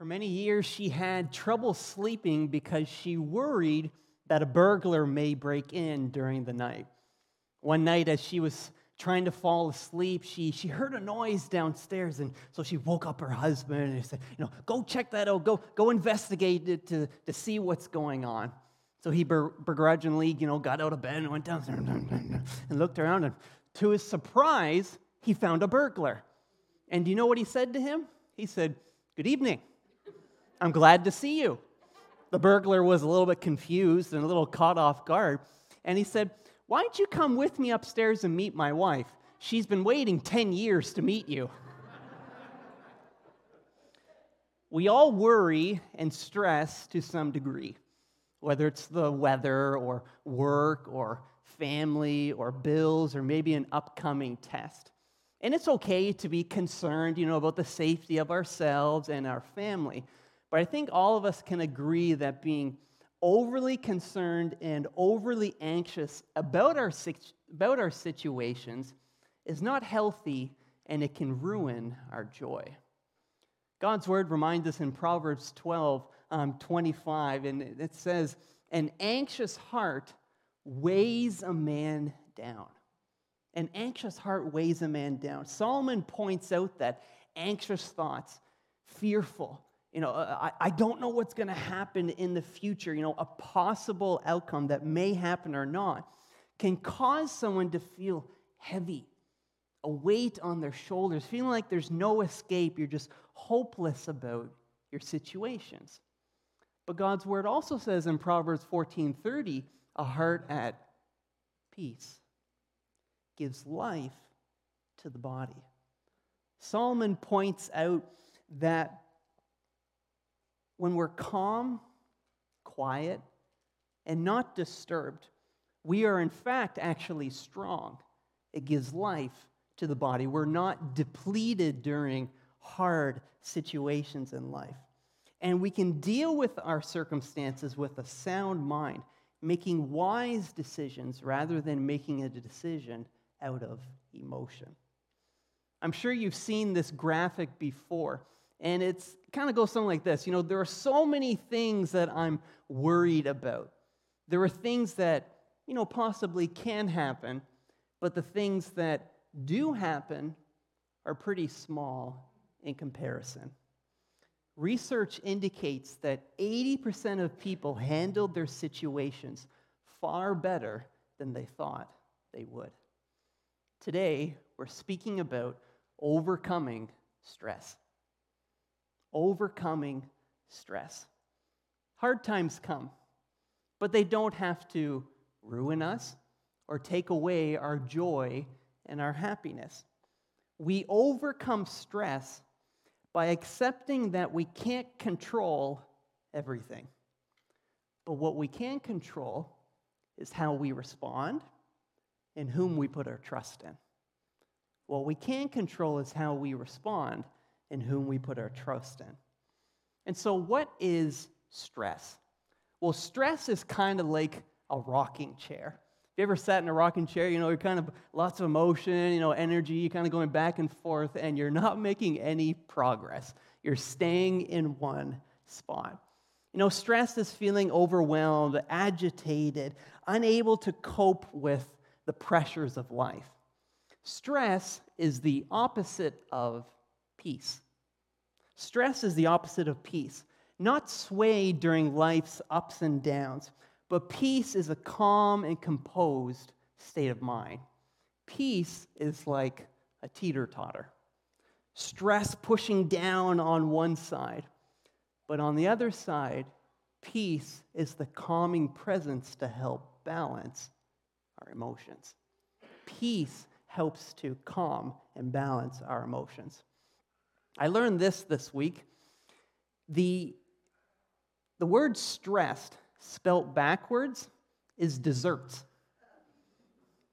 For many years, she had trouble sleeping because she worried that a burglar may break in during the night. One night, as she was trying to fall asleep, she, she heard a noise downstairs. And so she woke up her husband and said, You know, go check that out. Go, go investigate it to, to see what's going on. So he begrudgingly, you know, got out of bed and went downstairs and looked around. And to his surprise, he found a burglar. And do you know what he said to him? He said, Good evening. I'm glad to see you. The burglar was a little bit confused and a little caught off guard. And he said, Why don't you come with me upstairs and meet my wife? She's been waiting 10 years to meet you. we all worry and stress to some degree, whether it's the weather or work or family or bills or maybe an upcoming test. And it's okay to be concerned, you know, about the safety of ourselves and our family. But I think all of us can agree that being overly concerned and overly anxious about our, about our situations is not healthy and it can ruin our joy. God's word reminds us in Proverbs 12, um, 25, and it says, An anxious heart weighs a man down. An anxious heart weighs a man down. Solomon points out that anxious thoughts, fearful, you know, uh, I, I don't know what's going to happen in the future, you know, a possible outcome that may happen or not can cause someone to feel heavy, a weight on their shoulders, feeling like there's no escape. You're just hopeless about your situations. But God's word also says in Proverbs 14:30, a heart at peace gives life to the body. Solomon points out that when we're calm, quiet, and not disturbed, we are in fact actually strong. It gives life to the body. We're not depleted during hard situations in life. And we can deal with our circumstances with a sound mind, making wise decisions rather than making a decision out of emotion. I'm sure you've seen this graphic before. And it's kind of goes something like this. You know, there are so many things that I'm worried about. There are things that, you know, possibly can happen, but the things that do happen are pretty small in comparison. Research indicates that 80% of people handled their situations far better than they thought they would. Today, we're speaking about overcoming stress overcoming stress. Hard times come, but they don't have to ruin us or take away our joy and our happiness. We overcome stress by accepting that we can't control everything. But what we can control is how we respond and whom we put our trust in. What we can control is how we respond in whom we put our trust in. And so, what is stress? Well, stress is kind of like a rocking chair. If you ever sat in a rocking chair, you know, you're kind of lots of emotion, you know, energy, you're kind of going back and forth, and you're not making any progress. You're staying in one spot. You know, stress is feeling overwhelmed, agitated, unable to cope with the pressures of life. Stress is the opposite of peace. Stress is the opposite of peace, not swayed during life's ups and downs, but peace is a calm and composed state of mind. Peace is like a teeter totter, stress pushing down on one side, but on the other side, peace is the calming presence to help balance our emotions. Peace helps to calm and balance our emotions. I learned this this week. The, the word stressed, spelt backwards, is desserts.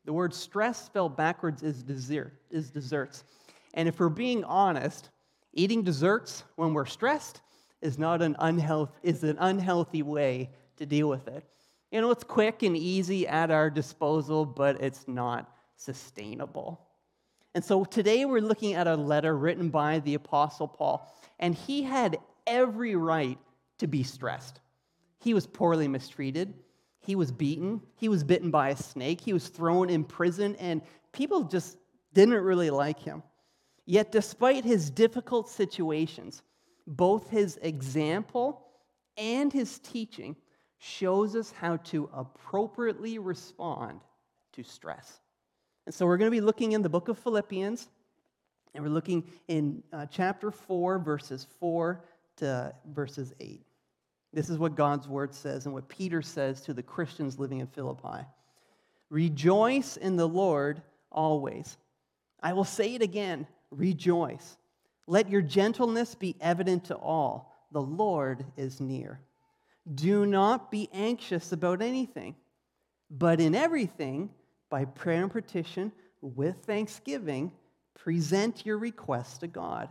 The word stress spelled backwards is dessert, is desserts. And if we're being honest, eating desserts when we're stressed is not an unhealthy, is an unhealthy way to deal with it. You know, it's quick and easy at our disposal, but it's not sustainable. And so today we're looking at a letter written by the Apostle Paul. And he had every right to be stressed. He was poorly mistreated. He was beaten. He was bitten by a snake. He was thrown in prison, and people just didn't really like him. Yet, despite his difficult situations, both his example and his teaching shows us how to appropriately respond to stress. And so we're going to be looking in the book of Philippians, and we're looking in uh, chapter 4, verses 4 to verses 8. This is what God's word says and what Peter says to the Christians living in Philippi Rejoice in the Lord always. I will say it again rejoice. Let your gentleness be evident to all. The Lord is near. Do not be anxious about anything, but in everything, by prayer and petition, with thanksgiving, present your requests to God.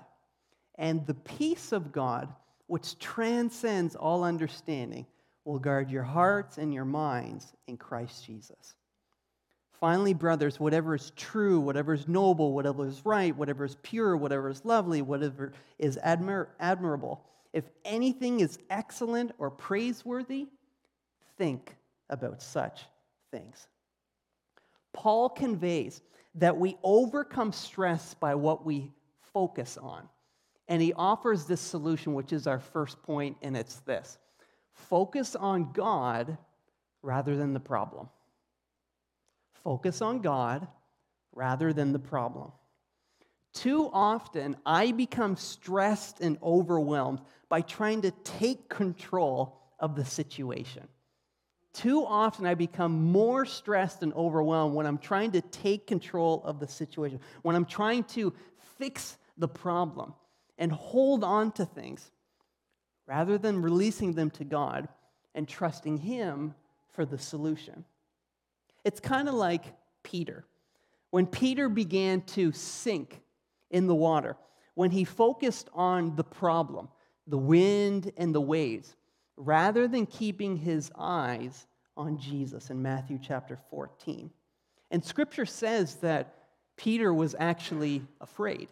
And the peace of God, which transcends all understanding, will guard your hearts and your minds in Christ Jesus. Finally, brothers, whatever is true, whatever is noble, whatever is right, whatever is pure, whatever is lovely, whatever is admir- admirable, if anything is excellent or praiseworthy, think about such things. Paul conveys that we overcome stress by what we focus on. And he offers this solution, which is our first point, and it's this focus on God rather than the problem. Focus on God rather than the problem. Too often, I become stressed and overwhelmed by trying to take control of the situation. Too often, I become more stressed and overwhelmed when I'm trying to take control of the situation, when I'm trying to fix the problem and hold on to things rather than releasing them to God and trusting Him for the solution. It's kind of like Peter. When Peter began to sink in the water, when he focused on the problem, the wind and the waves, rather than keeping his eyes on Jesus in Matthew chapter 14. And scripture says that Peter was actually afraid.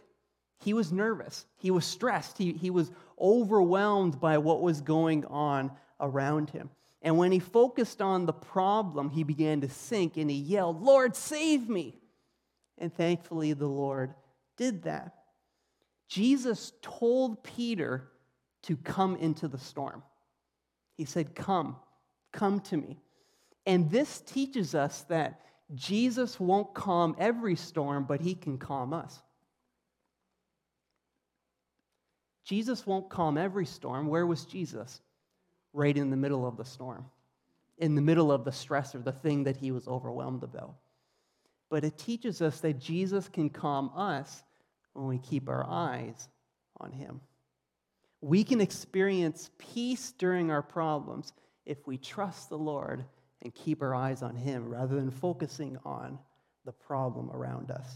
He was nervous. He was stressed. He, he was overwhelmed by what was going on around him. And when he focused on the problem, he began to sink and he yelled, Lord, save me. And thankfully, the Lord did that. Jesus told Peter to come into the storm. He said, Come, come to me. And this teaches us that Jesus won't calm every storm, but he can calm us. Jesus won't calm every storm. Where was Jesus? Right in the middle of the storm, in the middle of the stress or the thing that he was overwhelmed about. But it teaches us that Jesus can calm us when we keep our eyes on him. We can experience peace during our problems if we trust the Lord and keep our eyes on Him rather than focusing on the problem around us.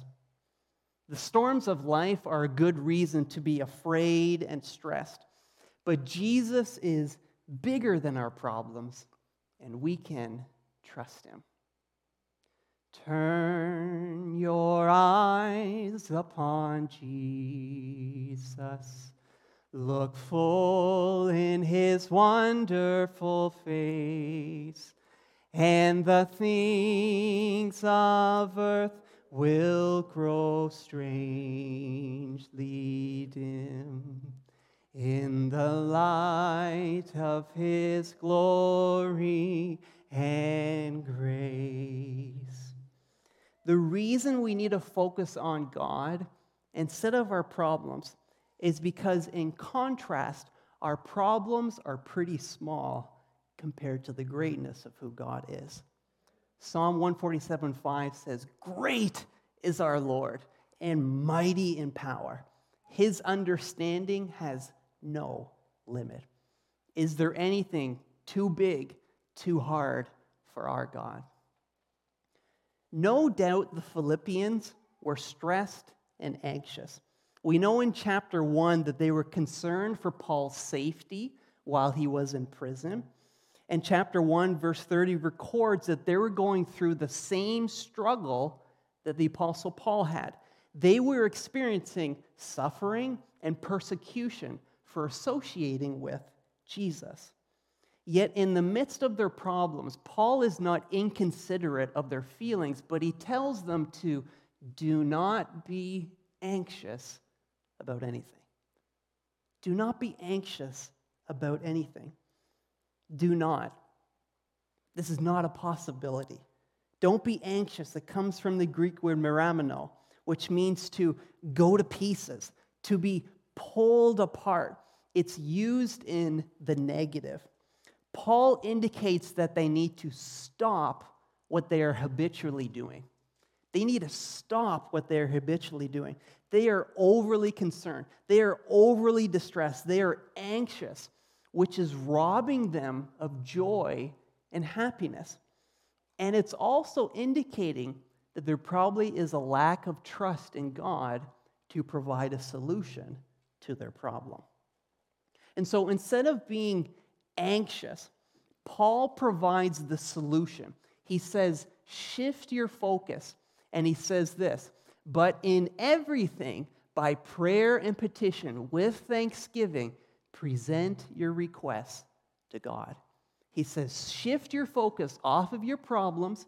The storms of life are a good reason to be afraid and stressed, but Jesus is bigger than our problems, and we can trust Him. Turn your eyes upon Jesus Look full in his wonderful face, and the things of earth will grow strangely dim in the light of his glory and grace. The reason we need to focus on God instead of our problems is because, in contrast, our problems are pretty small compared to the greatness of who God is. Psalm 147 5 says, Great is our Lord and mighty in power. His understanding has no limit. Is there anything too big, too hard for our God? No doubt the Philippians were stressed and anxious. We know in chapter 1 that they were concerned for Paul's safety while he was in prison. And chapter 1, verse 30 records that they were going through the same struggle that the Apostle Paul had. They were experiencing suffering and persecution for associating with Jesus. Yet, in the midst of their problems, Paul is not inconsiderate of their feelings, but he tells them to do not be anxious about anything. Do not be anxious about anything. Do not. This is not a possibility. Don't be anxious. It comes from the Greek word meramino, which means to go to pieces, to be pulled apart. It's used in the negative. Paul indicates that they need to stop what they are habitually doing. They need to stop what they're habitually doing. They are overly concerned. They are overly distressed. They are anxious, which is robbing them of joy and happiness. And it's also indicating that there probably is a lack of trust in God to provide a solution to their problem. And so instead of being anxious, Paul provides the solution. He says, shift your focus. And he says this, but in everything, by prayer and petition, with thanksgiving, present your requests to God. He says, shift your focus off of your problems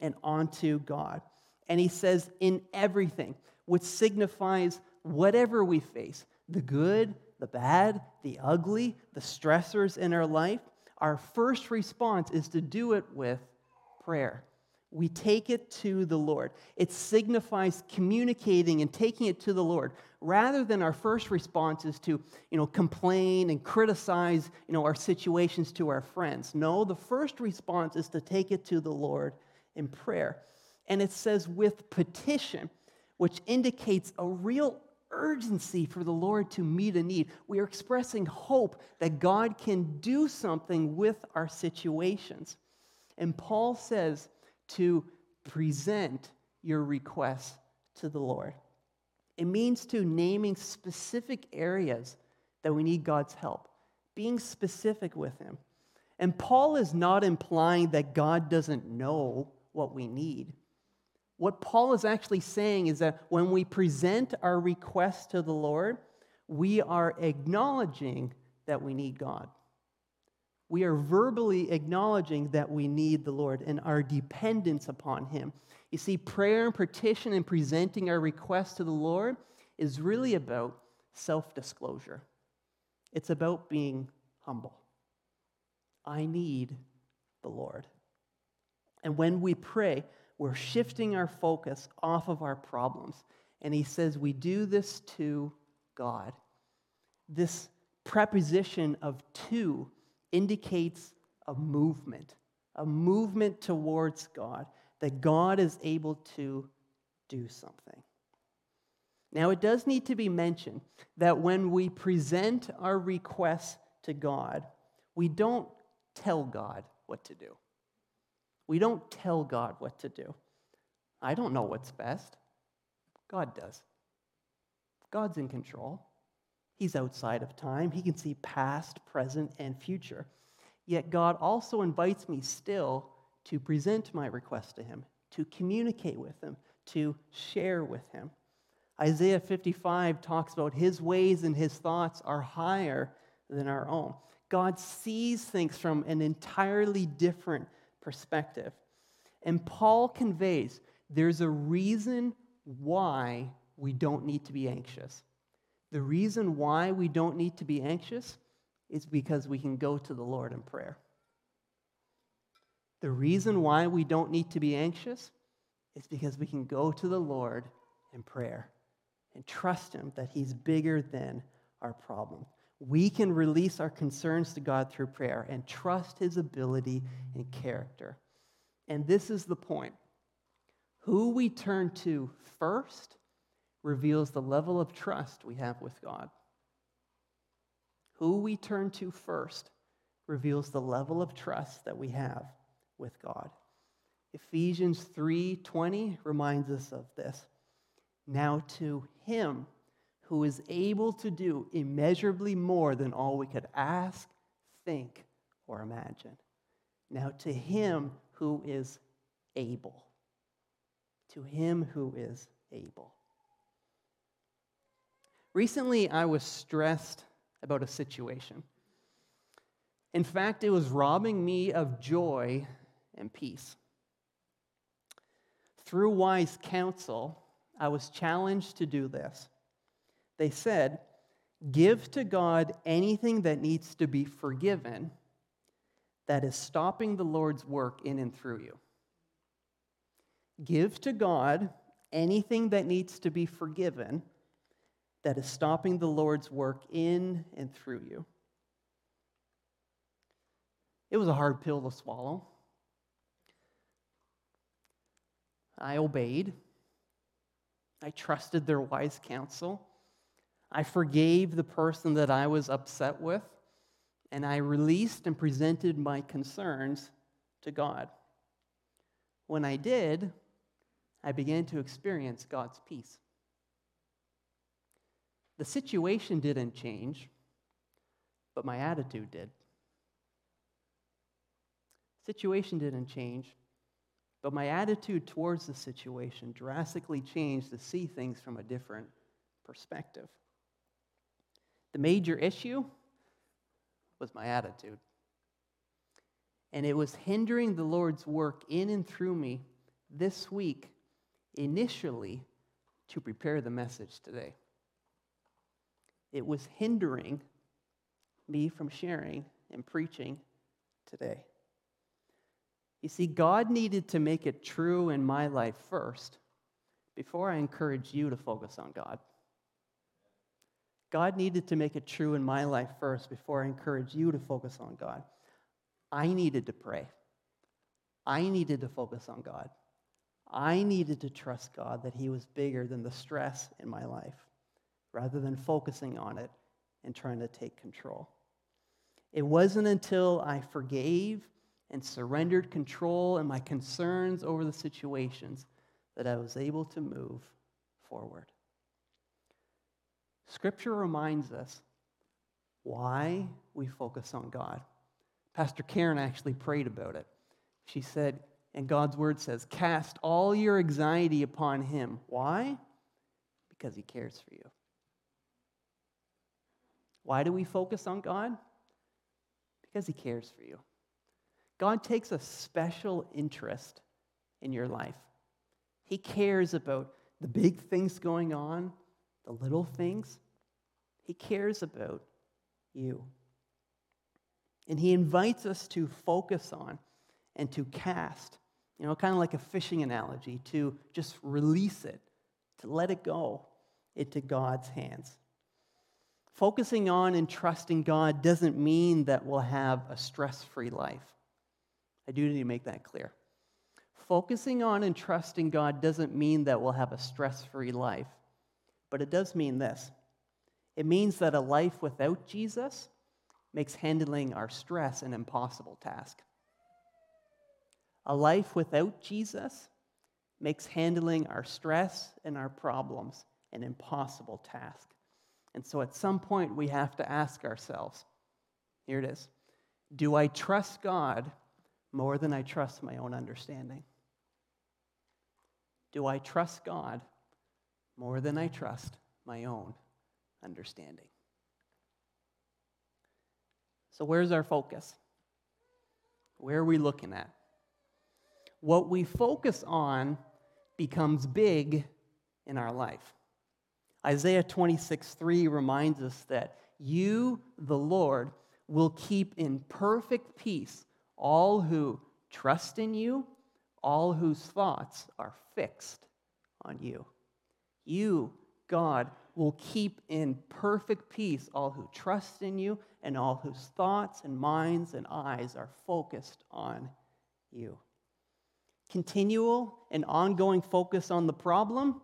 and onto God. And he says, in everything, which signifies whatever we face the good, the bad, the ugly, the stressors in our life, our first response is to do it with prayer. We take it to the Lord. It signifies communicating and taking it to the Lord rather than our first response is to, you know, complain and criticize, you know, our situations to our friends. No, the first response is to take it to the Lord in prayer. And it says with petition, which indicates a real urgency for the Lord to meet a need. We are expressing hope that God can do something with our situations. And Paul says to present your requests to the Lord. It means to naming specific areas that we need God's help, being specific with Him. And Paul is not implying that God doesn't know what we need. What Paul is actually saying is that when we present our requests to the Lord, we are acknowledging that we need God. We are verbally acknowledging that we need the Lord and our dependence upon Him. You see, prayer and petition and presenting our requests to the Lord is really about self disclosure. It's about being humble. I need the Lord. And when we pray, we're shifting our focus off of our problems. And he says we do this to God. This preposition of to indicates a movement, a movement towards God, that God is able to do something. Now, it does need to be mentioned that when we present our requests to God, we don't tell God what to do. We don't tell God what to do. I don't know what's best. God does. God's in control. He's outside of time. He can see past, present, and future. Yet God also invites me still to present my request to Him, to communicate with Him, to share with Him. Isaiah 55 talks about His ways and His thoughts are higher than our own. God sees things from an entirely different perspective. And Paul conveys there's a reason why we don't need to be anxious. The reason why we don't need to be anxious is because we can go to the Lord in prayer. The reason why we don't need to be anxious is because we can go to the Lord in prayer and trust Him that He's bigger than our problem. We can release our concerns to God through prayer and trust His ability and character. And this is the point. Who we turn to first reveals the level of trust we have with God. Who we turn to first reveals the level of trust that we have with God. Ephesians 3:20 reminds us of this. Now to him who is able to do immeasurably more than all we could ask, think, or imagine. Now to him who is able. To him who is able. Recently, I was stressed about a situation. In fact, it was robbing me of joy and peace. Through wise counsel, I was challenged to do this. They said, Give to God anything that needs to be forgiven that is stopping the Lord's work in and through you. Give to God anything that needs to be forgiven that is stopping the Lord's work in and through you. It was a hard pill to swallow. I obeyed. I trusted their wise counsel. I forgave the person that I was upset with, and I released and presented my concerns to God. When I did, I began to experience God's peace. The situation didn't change, but my attitude did. Situation didn't change, but my attitude towards the situation drastically changed to see things from a different perspective. The major issue was my attitude. And it was hindering the Lord's work in and through me this week, initially, to prepare the message today. It was hindering me from sharing and preaching today. You see, God needed to make it true in my life first before I encourage you to focus on God. God needed to make it true in my life first before I encourage you to focus on God. I needed to pray. I needed to focus on God. I needed to trust God that He was bigger than the stress in my life rather than focusing on it and trying to take control. It wasn't until I forgave and surrendered control and my concerns over the situations that I was able to move forward. Scripture reminds us why we focus on God. Pastor Karen actually prayed about it. She said, and God's word says, cast all your anxiety upon him. Why? Because he cares for you. Why do we focus on God? Because he cares for you. God takes a special interest in your life. He cares about the big things going on, the little things. He cares about you. And He invites us to focus on and to cast, you know, kind of like a fishing analogy, to just release it, to let it go into God's hands. Focusing on and trusting God doesn't mean that we'll have a stress free life. I do need to make that clear. Focusing on and trusting God doesn't mean that we'll have a stress free life. But it does mean this it means that a life without Jesus makes handling our stress an impossible task. A life without Jesus makes handling our stress and our problems an impossible task. And so at some point, we have to ask ourselves here it is Do I trust God more than I trust my own understanding? Do I trust God more than I trust my own understanding. So, where's our focus? Where are we looking at? What we focus on becomes big in our life. Isaiah 26, 3 reminds us that you, the Lord, will keep in perfect peace all who trust in you, all whose thoughts are fixed on you. You, God, will keep in perfect peace all who trust in you and all whose thoughts and minds and eyes are focused on you. Continual and ongoing focus on the problem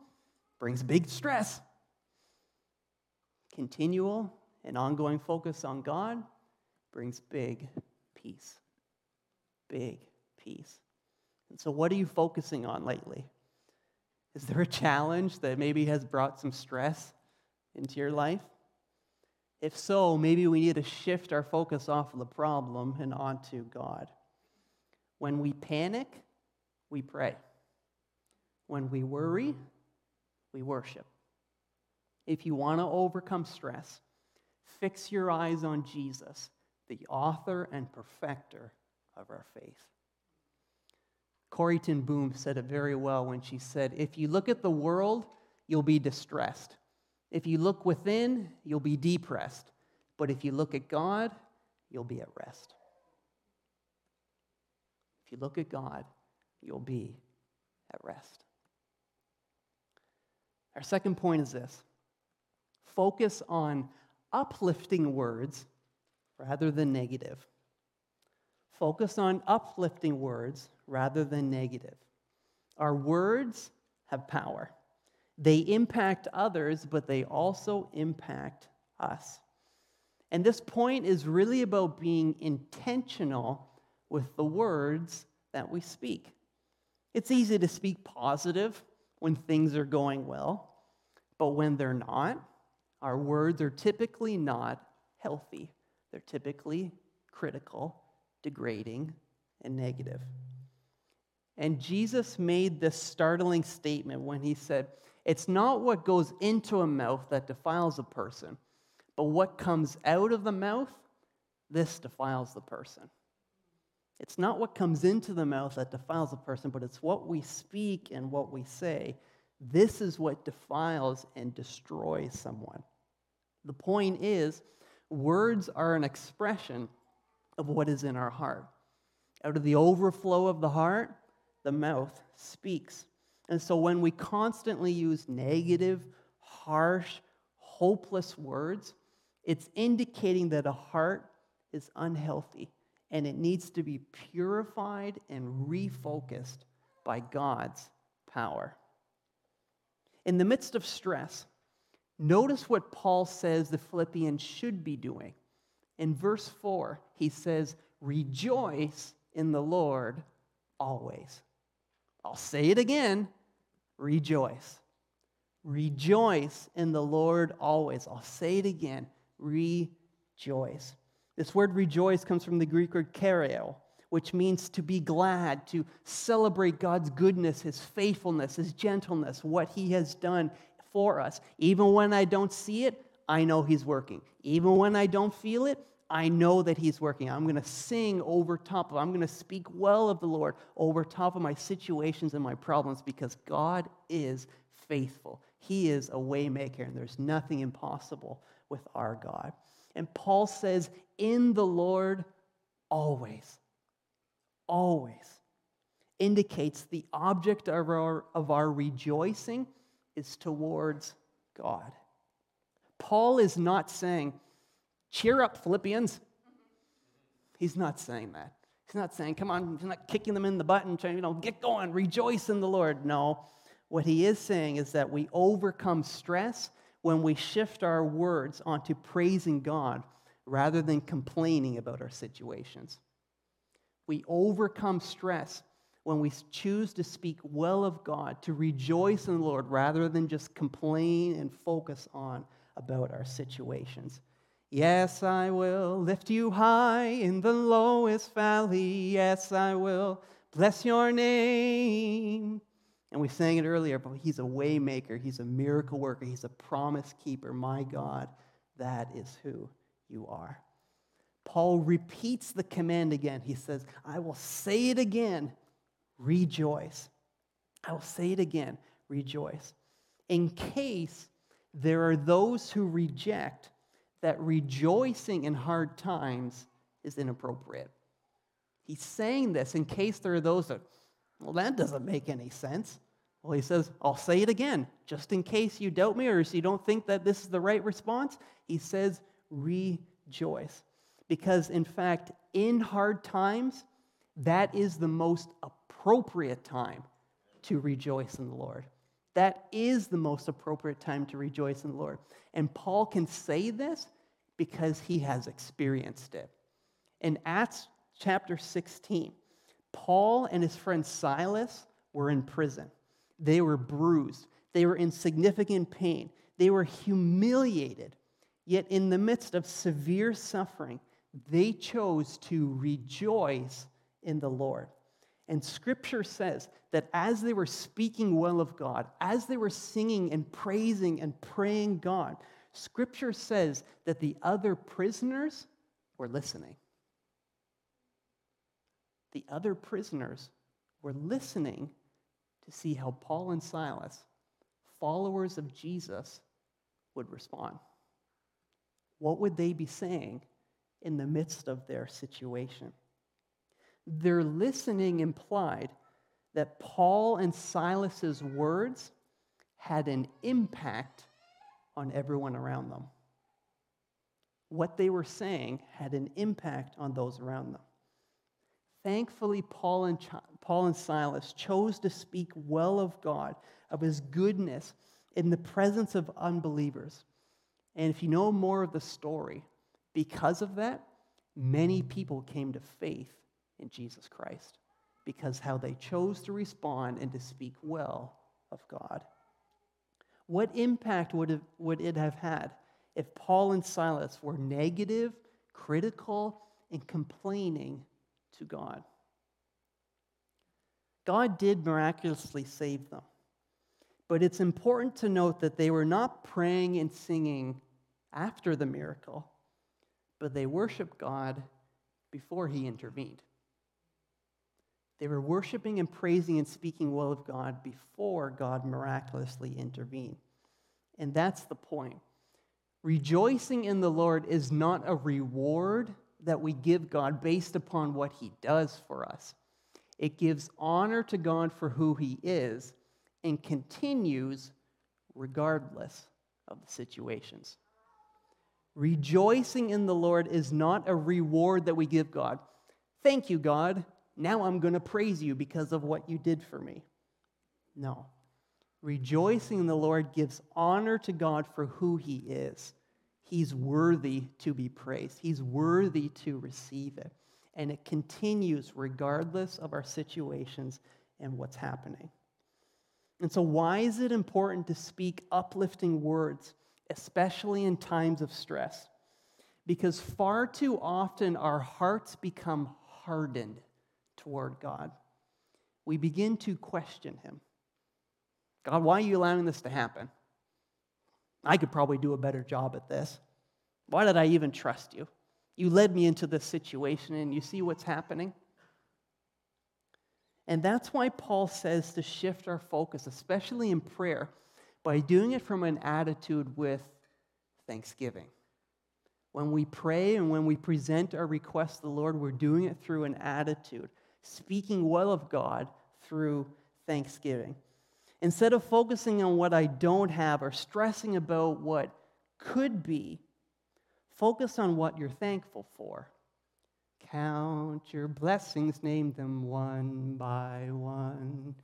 brings big stress. Continual and ongoing focus on God brings big peace. Big peace. And so, what are you focusing on lately? Is there a challenge that maybe has brought some stress into your life? If so, maybe we need to shift our focus off of the problem and onto God. When we panic, we pray. When we worry, we worship. If you want to overcome stress, Fix your eyes on Jesus, the author and perfecter of our faith. Corrie ten Boom said it very well when she said, If you look at the world, you'll be distressed. If you look within, you'll be depressed. But if you look at God, you'll be at rest. If you look at God, you'll be at rest. Our second point is this focus on uplifting words rather than negative. Focus on uplifting words rather than negative. Our words have power. They impact others, but they also impact us. And this point is really about being intentional with the words that we speak. It's easy to speak positive when things are going well, but when they're not, our words are typically not healthy. They're typically critical, degrading, and negative. And Jesus made this startling statement when he said, It's not what goes into a mouth that defiles a person, but what comes out of the mouth, this defiles the person. It's not what comes into the mouth that defiles a person, but it's what we speak and what we say. This is what defiles and destroys someone. The point is, words are an expression of what is in our heart. Out of the overflow of the heart, the mouth speaks. And so when we constantly use negative, harsh, hopeless words, it's indicating that a heart is unhealthy and it needs to be purified and refocused by God's power. In the midst of stress, Notice what Paul says the Philippians should be doing. In verse 4, he says, Rejoice in the Lord always. I'll say it again rejoice. Rejoice in the Lord always. I'll say it again rejoice. This word rejoice comes from the Greek word kario, which means to be glad, to celebrate God's goodness, his faithfulness, his gentleness, what he has done for us. Even when I don't see it, I know He's working. Even when I don't feel it, I know that He's working. I'm going to sing over top of, I'm going to speak well of the Lord over top of my situations and my problems because God is faithful. He is a waymaker, and there's nothing impossible with our God. And Paul says, in the Lord, always, always indicates the object of our, of our rejoicing is towards God. Paul is not saying, cheer up, Philippians. He's not saying that. He's not saying, come on, he's not kicking them in the butt and saying, you know, get going, rejoice in the Lord. No. What he is saying is that we overcome stress when we shift our words onto praising God rather than complaining about our situations. We overcome stress when we choose to speak well of God, to rejoice in the Lord rather than just complain and focus on about our situations. Yes, I will lift you high in the lowest valley. Yes, I will bless your name. And we sang it earlier, but he's a waymaker, he's a miracle worker, he's a promise keeper. My God, that is who you are. Paul repeats the command again. He says, I will say it again rejoice. I will say it again rejoice. In case there are those who reject that rejoicing in hard times is inappropriate. He's saying this in case there are those that, well, that doesn't make any sense. Well, he says, I'll say it again, just in case you doubt me or you don't think that this is the right response. He says, rejoice. Because, in fact, in hard times, that is the most appropriate time to rejoice in the Lord. That is the most appropriate time to rejoice in the Lord. And Paul can say this because he has experienced it. In Acts chapter 16, Paul and his friend Silas were in prison. They were bruised, they were in significant pain, they were humiliated. Yet, in the midst of severe suffering, they chose to rejoice in the Lord. And scripture says that as they were speaking well of God, as they were singing and praising and praying God, Scripture says that the other prisoners were listening. The other prisoners were listening to see how Paul and Silas, followers of Jesus, would respond. What would they be saying in the midst of their situation? Their listening implied that Paul and Silas's words had an impact on everyone around them. What they were saying had an impact on those around them. Thankfully, Paul and, Paul and Silas chose to speak well of God, of his goodness, in the presence of unbelievers. And if you know more of the story, because of that, many people came to faith in Jesus Christ because how they chose to respond and to speak well of God. What impact would, have, would it have had if Paul and Silas were negative, critical, and complaining to God? God did miraculously save them. But it's important to note that they were not praying and singing after the miracle, but they worshiped God before he intervened. They were worshiping and praising and speaking well of God before God miraculously intervened. And that's the point. Rejoicing in the Lord is not a reward that we give God based upon what he does for us. It gives honor to God for who he is and continues regardless of the situations. Rejoicing in the Lord is not a reward that we give God. Thank you, God. Now I'm going to praise you because of what you did for me. No. Rejoicing in the Lord gives honor to God for who he is. He's worthy to be praised, he's worthy to receive it. And it continues regardless of our situations and what's happening. And so, why is it important to speak uplifting words, especially in times of stress? Because far too often our hearts become hardened toward God. We begin to question Him. God, why are you allowing this to happen? I could probably do a better job at this. Why did I even trust you? You led me into this situation, and you see what's happening? And that's why Paul says to shift our focus, especially in prayer, by doing it from an attitude with thanksgiving. When we pray and when we present our requests to the Lord, we're doing it through an attitude speaking well of God through thanksgiving. Instead of focusing on what I don't have or stressing about what could be, focus on what you're thankful for. Count your blessings, name them one by one.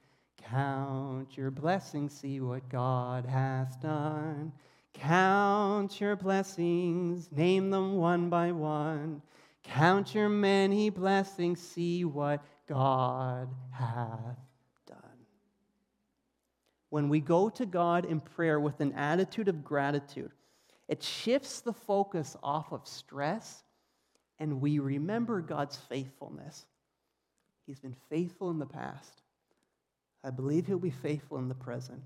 Count your blessings, see what God has done. Count your blessings, name them one by one. Count your many blessings, see what God hath done. When we go to God in prayer with an attitude of gratitude, it shifts the focus off of stress and we remember God's faithfulness. He's been faithful in the past. I believe he'll be faithful in the present.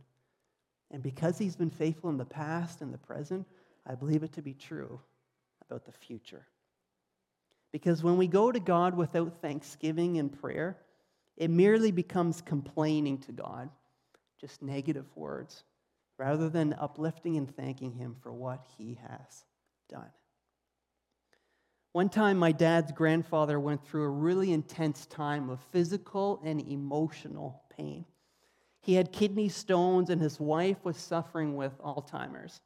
And because he's been faithful in the past and the present, I believe it to be true about the future. Because when we go to God without thanksgiving and prayer, it merely becomes complaining to God, just negative words, rather than uplifting and thanking Him for what He has done. One time, my dad's grandfather went through a really intense time of physical and emotional pain. He had kidney stones, and his wife was suffering with Alzheimer's.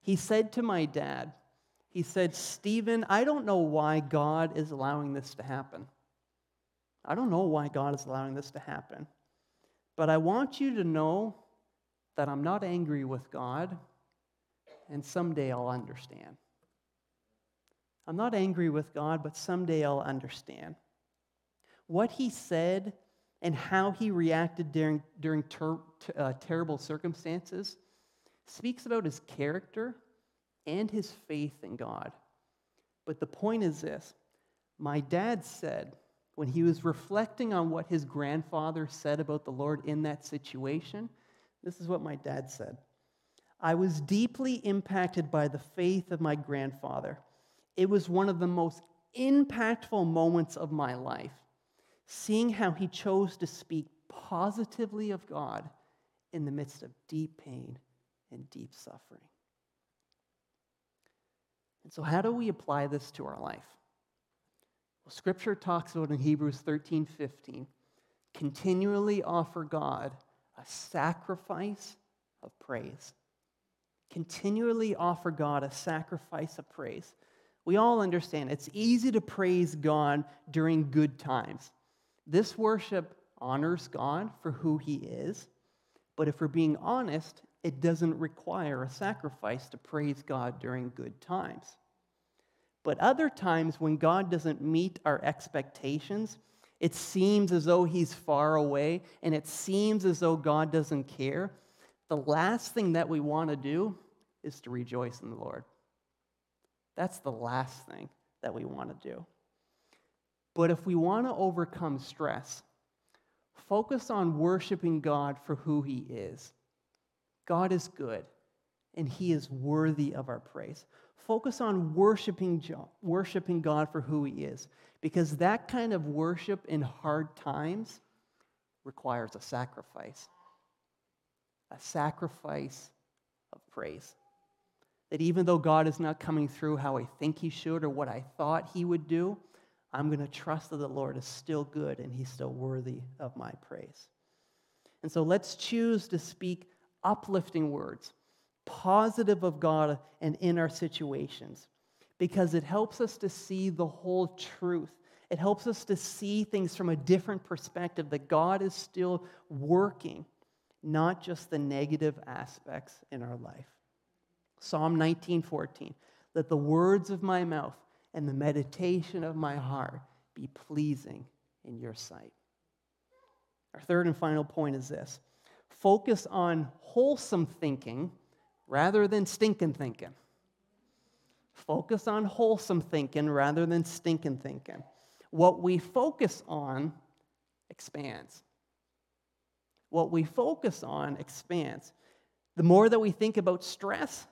He said to my dad, he said, Stephen, I don't know why God is allowing this to happen. I don't know why God is allowing this to happen. But I want you to know that I'm not angry with God, and someday I'll understand. I'm not angry with God, but someday I'll understand. What he said and how he reacted during, during ter- uh, terrible circumstances speaks about his character and his faith in God. But the point is this my dad said, when he was reflecting on what his grandfather said about the Lord in that situation, this is what my dad said I was deeply impacted by the faith of my grandfather. It was one of the most impactful moments of my life, seeing how he chose to speak positively of God in the midst of deep pain and deep suffering. And so, how do we apply this to our life? Well, Scripture talks about in Hebrews 13 15, continually offer God a sacrifice of praise. Continually offer God a sacrifice of praise. We all understand it's easy to praise God during good times. This worship honors God for who He is, but if we're being honest, it doesn't require a sacrifice to praise God during good times. But other times, when God doesn't meet our expectations, it seems as though He's far away and it seems as though God doesn't care. The last thing that we want to do is to rejoice in the Lord. That's the last thing that we want to do. But if we want to overcome stress, focus on worshiping God for who He is. God is good, and He is worthy of our praise. Focus on worshiping, worshiping God for who He is, because that kind of worship in hard times requires a sacrifice. A sacrifice of praise. That even though God is not coming through how I think He should or what I thought He would do, I'm going to trust that the Lord is still good and He's still worthy of my praise. And so let's choose to speak uplifting words, positive of God and in our situations, because it helps us to see the whole truth. It helps us to see things from a different perspective that God is still working, not just the negative aspects in our life. Psalm 19:14 Let the words of my mouth and the meditation of my heart be pleasing in your sight. Our third and final point is this focus on wholesome thinking rather than stinking thinking. Focus on wholesome thinking rather than stinking thinking. What we focus on expands. What we focus on expands. The more that we think about stress,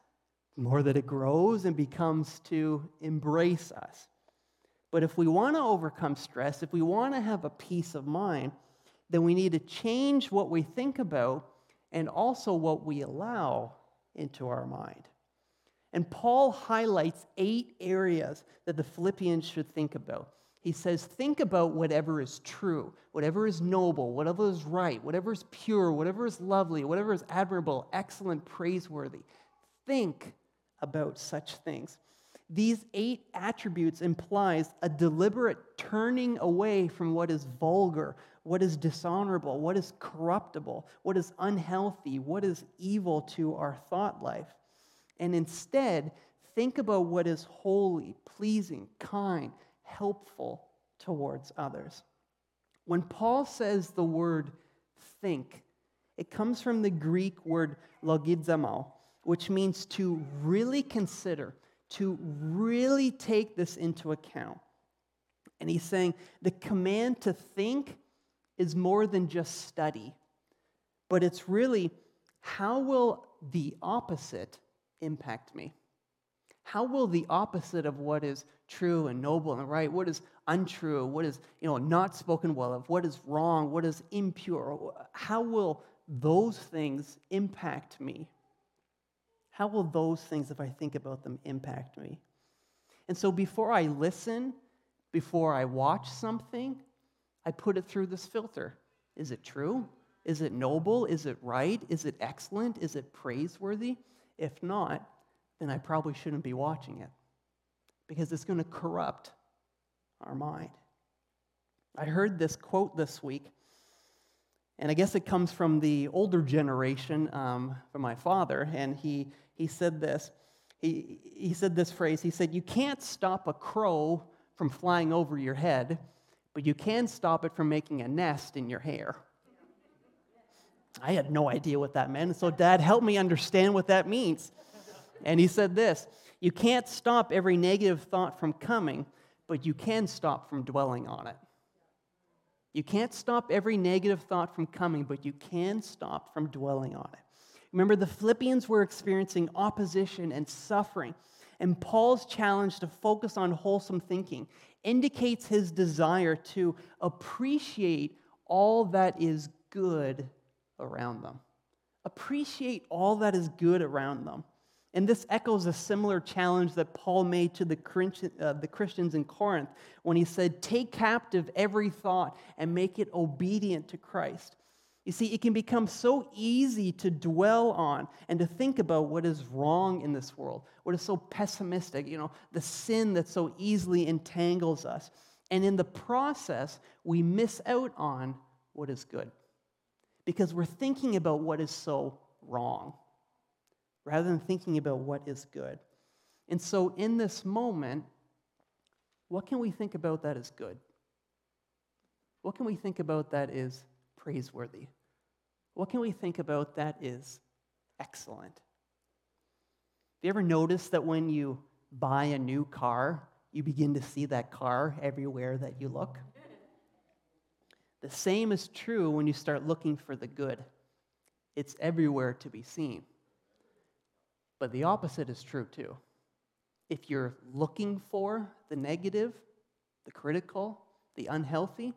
the more that it grows and becomes to embrace us. But if we want to overcome stress, if we want to have a peace of mind, then we need to change what we think about and also what we allow into our mind. And Paul highlights eight areas that the Philippians should think about. He says, Think about whatever is true, whatever is noble, whatever is right, whatever is pure, whatever is lovely, whatever is admirable, excellent, praiseworthy. Think about such things. These eight attributes implies a deliberate turning away from what is vulgar, what is dishonorable, what is corruptible, what is unhealthy, what is evil to our thought life. And instead, think about what is holy, pleasing, kind, helpful towards others. When Paul says the word think, it comes from the Greek word logizomai, which means to really consider, to really take this into account. And he's saying the command to think is more than just study, but it's really how will the opposite impact me? How will the opposite of what is true and noble and right, what is untrue, what is you know not spoken well of, what is wrong, what is impure, how will those things impact me? How will those things, if I think about them, impact me? And so before I listen, before I watch something, I put it through this filter. Is it true? Is it noble? Is it right? Is it excellent? Is it praiseworthy? If not, then I probably shouldn't be watching it because it's going to corrupt our mind. I heard this quote this week, and I guess it comes from the older generation, um, from my father, and he, he said this. He, he said this phrase. He said, You can't stop a crow from flying over your head, but you can stop it from making a nest in your hair. I had no idea what that meant. So, Dad helped me understand what that means. And he said this You can't stop every negative thought from coming, but you can stop from dwelling on it. You can't stop every negative thought from coming, but you can stop from dwelling on it. Remember, the Philippians were experiencing opposition and suffering, and Paul's challenge to focus on wholesome thinking indicates his desire to appreciate all that is good around them. Appreciate all that is good around them. And this echoes a similar challenge that Paul made to the, uh, Christians in Corinth when he said, Take captive every thought and make it obedient to Christ. You see, it can become so easy to dwell on and to think about what is wrong in this world, what is so pessimistic, you know, the sin that so easily entangles us. And in the process, we miss out on what is good because we're thinking about what is so wrong rather than thinking about what is good. And so, in this moment, what can we think about that is good? What can we think about that is praiseworthy? What can we think about that is excellent? Have you ever noticed that when you buy a new car, you begin to see that car everywhere that you look? The same is true when you start looking for the good. It's everywhere to be seen. But the opposite is true too. If you're looking for the negative, the critical, the unhealthy,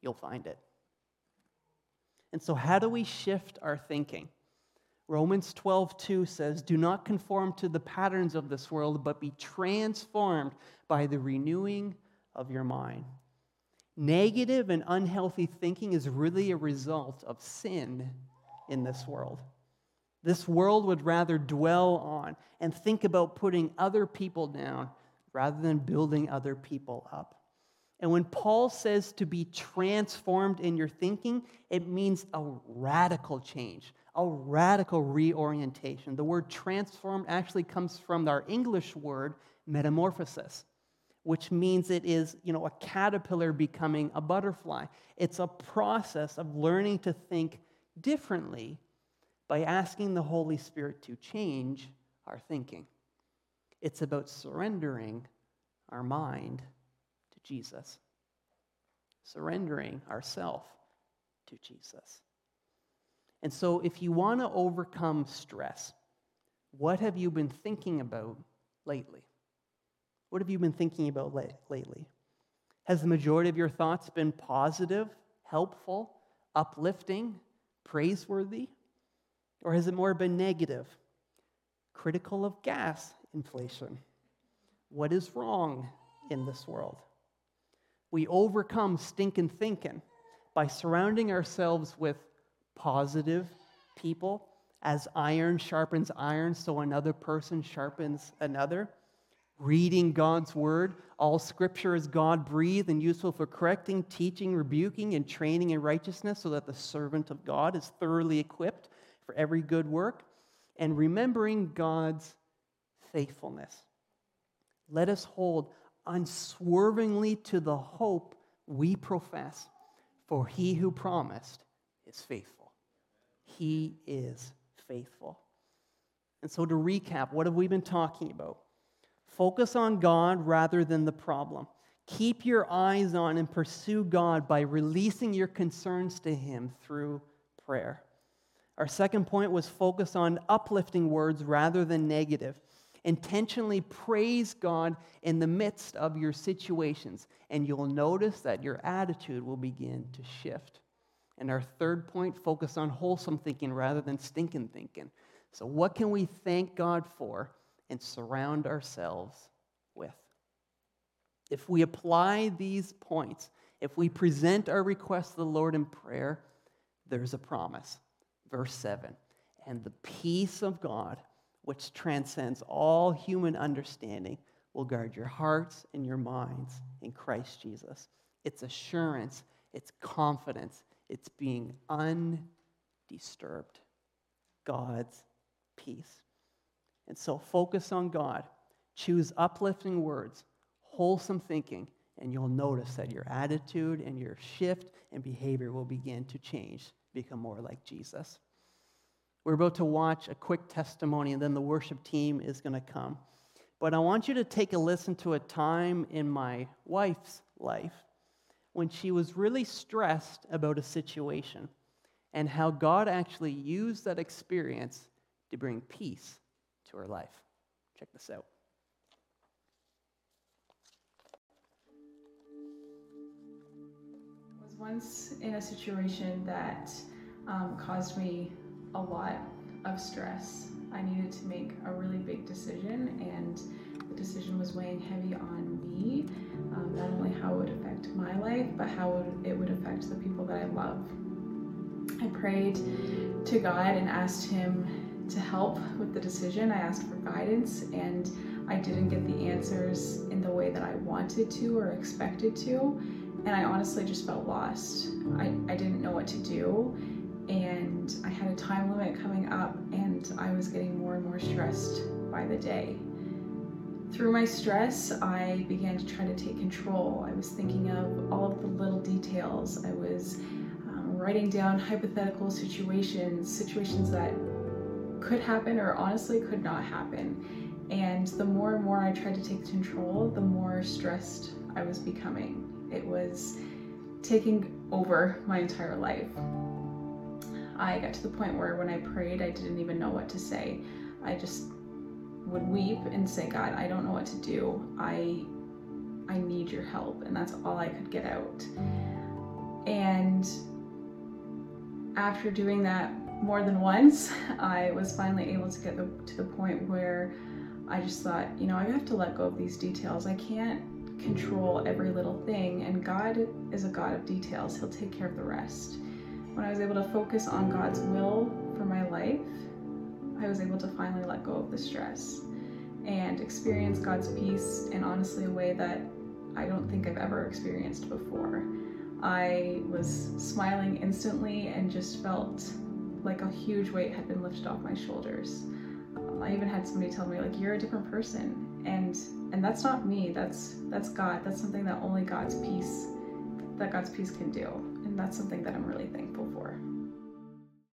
you'll find it. And so, how do we shift our thinking? Romans 12, 2 says, Do not conform to the patterns of this world, but be transformed by the renewing of your mind. Negative and unhealthy thinking is really a result of sin in this world. This world would rather dwell on and think about putting other people down rather than building other people up. And when Paul says to be transformed in your thinking, it means a radical change, a radical reorientation. The word transformed actually comes from our English word metamorphosis, which means it is, you know, a caterpillar becoming a butterfly. It's a process of learning to think differently by asking the Holy Spirit to change our thinking. It's about surrendering our mind Jesus, surrendering ourself to Jesus. And so, if you want to overcome stress, what have you been thinking about lately? What have you been thinking about lately? Has the majority of your thoughts been positive, helpful, uplifting, praiseworthy? Or has it more been negative? Critical of gas inflation. What is wrong in this world? We overcome stinking thinking by surrounding ourselves with positive people as iron sharpens iron, so another person sharpens another. Reading God's word. All scripture is God breathed and useful for correcting, teaching, rebuking, and training in righteousness, so that the servant of God is thoroughly equipped for every good work, and remembering God's faithfulness. Let us hold unswervingly to the hope we profess, for he who promised is faithful. He is faithful. And so, to recap, what have we been talking about? Focus on God rather than the problem. Keep your eyes on and pursue God by releasing your concerns to Him through prayer. Our second point was focus on uplifting words rather than negative. Intentionally praise God in the midst of your situations, and you'll notice that your attitude will begin to shift. And our third point, focus on wholesome thinking rather than stinking thinking. So, what can we thank God for and surround ourselves with? If we apply these points, if we present our requests to the Lord in prayer, there's a promise verse 7 and the peace of God, which transcends all human understanding, will guard your hearts and your minds in Christ Jesus. It's assurance, it's confidence, it's being undisturbed. God's peace. And so focus on God. Choose uplifting words, wholesome thinking, and you'll notice that your attitude and your shift and behavior will begin to change, become more like Jesus. We're about to watch a quick testimony, and then the worship team is going to come. But I want you to take a listen to a time in my wife's life when she was really stressed about a situation. and how God actually used that experience to bring peace to her life. Check this out. I was once in a situation that um, caused me a lot of stress. I needed to make a really big decision, and the decision was weighing heavy on me. Um, not only how it would affect my life, but how it would affect the people that I love. I prayed to God and asked Him to help with the decision. I asked for guidance, and I didn't get the answers in the way that I wanted to or expected to. And I honestly just felt lost. I, I didn't know what to do and I had a time limit coming up, and I was getting more and more stressed by the day. Through my stress, I began to try to take control. I was thinking of all of the little details. I was um, writing down hypothetical situations, situations that could happen or honestly could not happen. And the more and more I tried to take control, the more stressed I was becoming. It was taking over my entire life. I got to the point where when I prayed, I didn't even know what to say. I just would weep and say, God, I don't know what to do. I I need your help. And that's all I could get out. And after doing that more than once, I was finally able to get the, to the point where I just thought, you know, I have to let go of these details. I can't control every little thing, and God is a God of details. He'll take care of the rest when I was able to focus on God's will for my life, I was able to finally let go of the stress and experience God's peace in honestly a way that I don't think I've ever experienced before. I was smiling instantly and just felt like a huge weight had been lifted off my shoulders. Um, I even had somebody tell me like you're a different person and and that's not me that's that's God that's something that only God's peace that God's peace can do and that's something that I'm really thankful